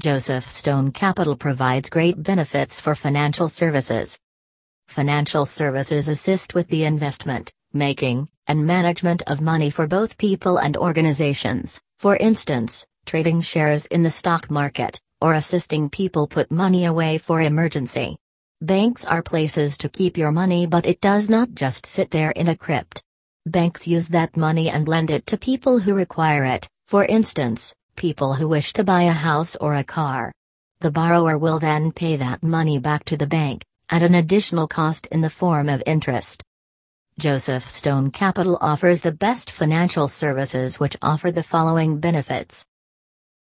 Joseph Stone Capital provides great benefits for financial services. Financial services assist with the investment, making, and management of money for both people and organizations, for instance, trading shares in the stock market, or assisting people put money away for emergency. Banks are places to keep your money, but it does not just sit there in a crypt. Banks use that money and lend it to people who require it, for instance, people who wish to buy a house or a car. The borrower will then pay that money back to the bank, at an additional cost in the form of interest. Joseph Stone Capital offers the best financial services which offer the following benefits.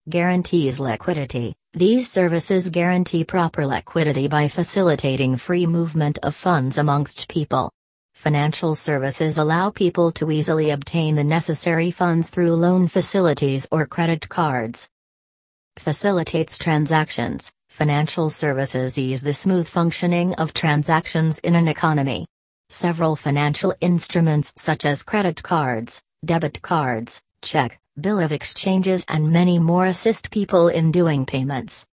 Guarantees liquidity. These services guarantee proper liquidity by facilitating free movement of funds amongst people. Financial services allow people to easily obtain the necessary funds through loan facilities or credit cards. Facilitates transactions. Financial services ease the smooth functioning of transactions in an economy. Several financial instruments such as credit cards, debit cards, check, bill of exchanges, and many more assist people in doing payments.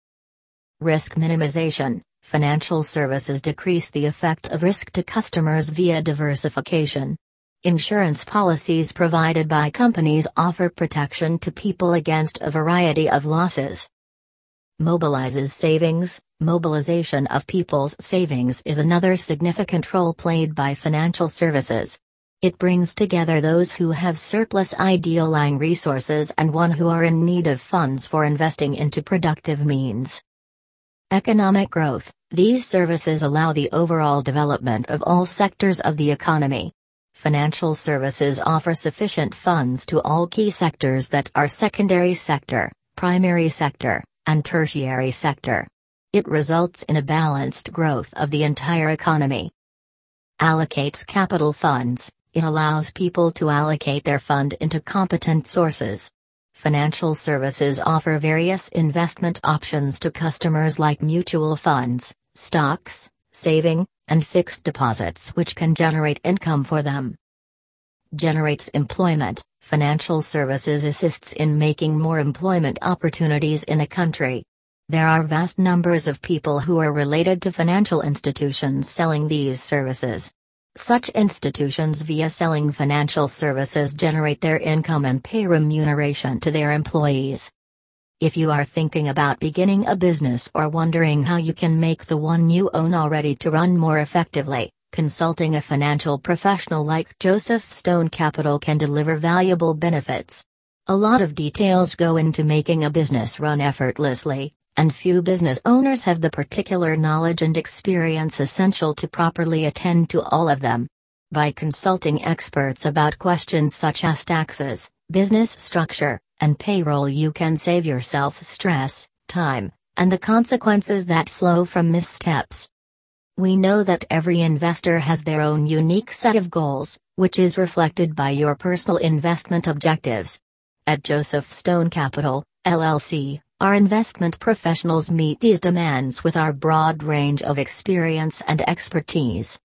Risk minimization Financial services decrease the effect of risk to customers via diversification. Insurance policies provided by companies offer protection to people against a variety of losses. Mobilizes savings. Mobilization of people's savings is another significant role played by financial services. It brings together those who have surplus idealing resources and one who are in need of funds for investing into productive means. Economic growth These services allow the overall development of all sectors of the economy. Financial services offer sufficient funds to all key sectors that are secondary sector, primary sector, and tertiary sector. It results in a balanced growth of the entire economy. Allocates capital funds, it allows people to allocate their fund into competent sources. Financial services offer various investment options to customers like mutual funds, stocks, saving, and fixed deposits which can generate income for them. Generates employment. Financial services assists in making more employment opportunities in a country. There are vast numbers of people who are related to financial institutions selling these services. Such institutions via selling financial services generate their income and pay remuneration to their employees. If you are thinking about beginning a business or wondering how you can make the one you own already to run more effectively, consulting a financial professional like Joseph Stone Capital can deliver valuable benefits. A lot of details go into making a business run effortlessly, and few business owners have the particular knowledge and experience essential to properly attend to all of them. By consulting experts about questions such as taxes, business structure, and payroll, you can save yourself stress, time, and the consequences that flow from missteps. We know that every investor has their own unique set of goals, which is reflected by your personal investment objectives. At Joseph Stone Capital, LLC, our investment professionals meet these demands with our broad range of experience and expertise.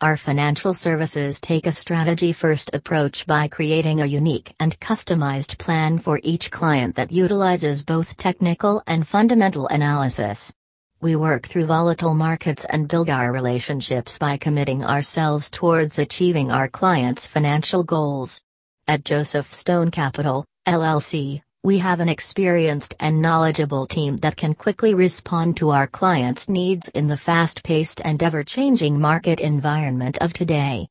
Our financial services take a strategy first approach by creating a unique and customized plan for each client that utilizes both technical and fundamental analysis. We work through volatile markets and build our relationships by committing ourselves towards achieving our clients' financial goals. At Joseph Stone Capital, LLC, we have an experienced and knowledgeable team that can quickly respond to our clients' needs in the fast paced and ever changing market environment of today.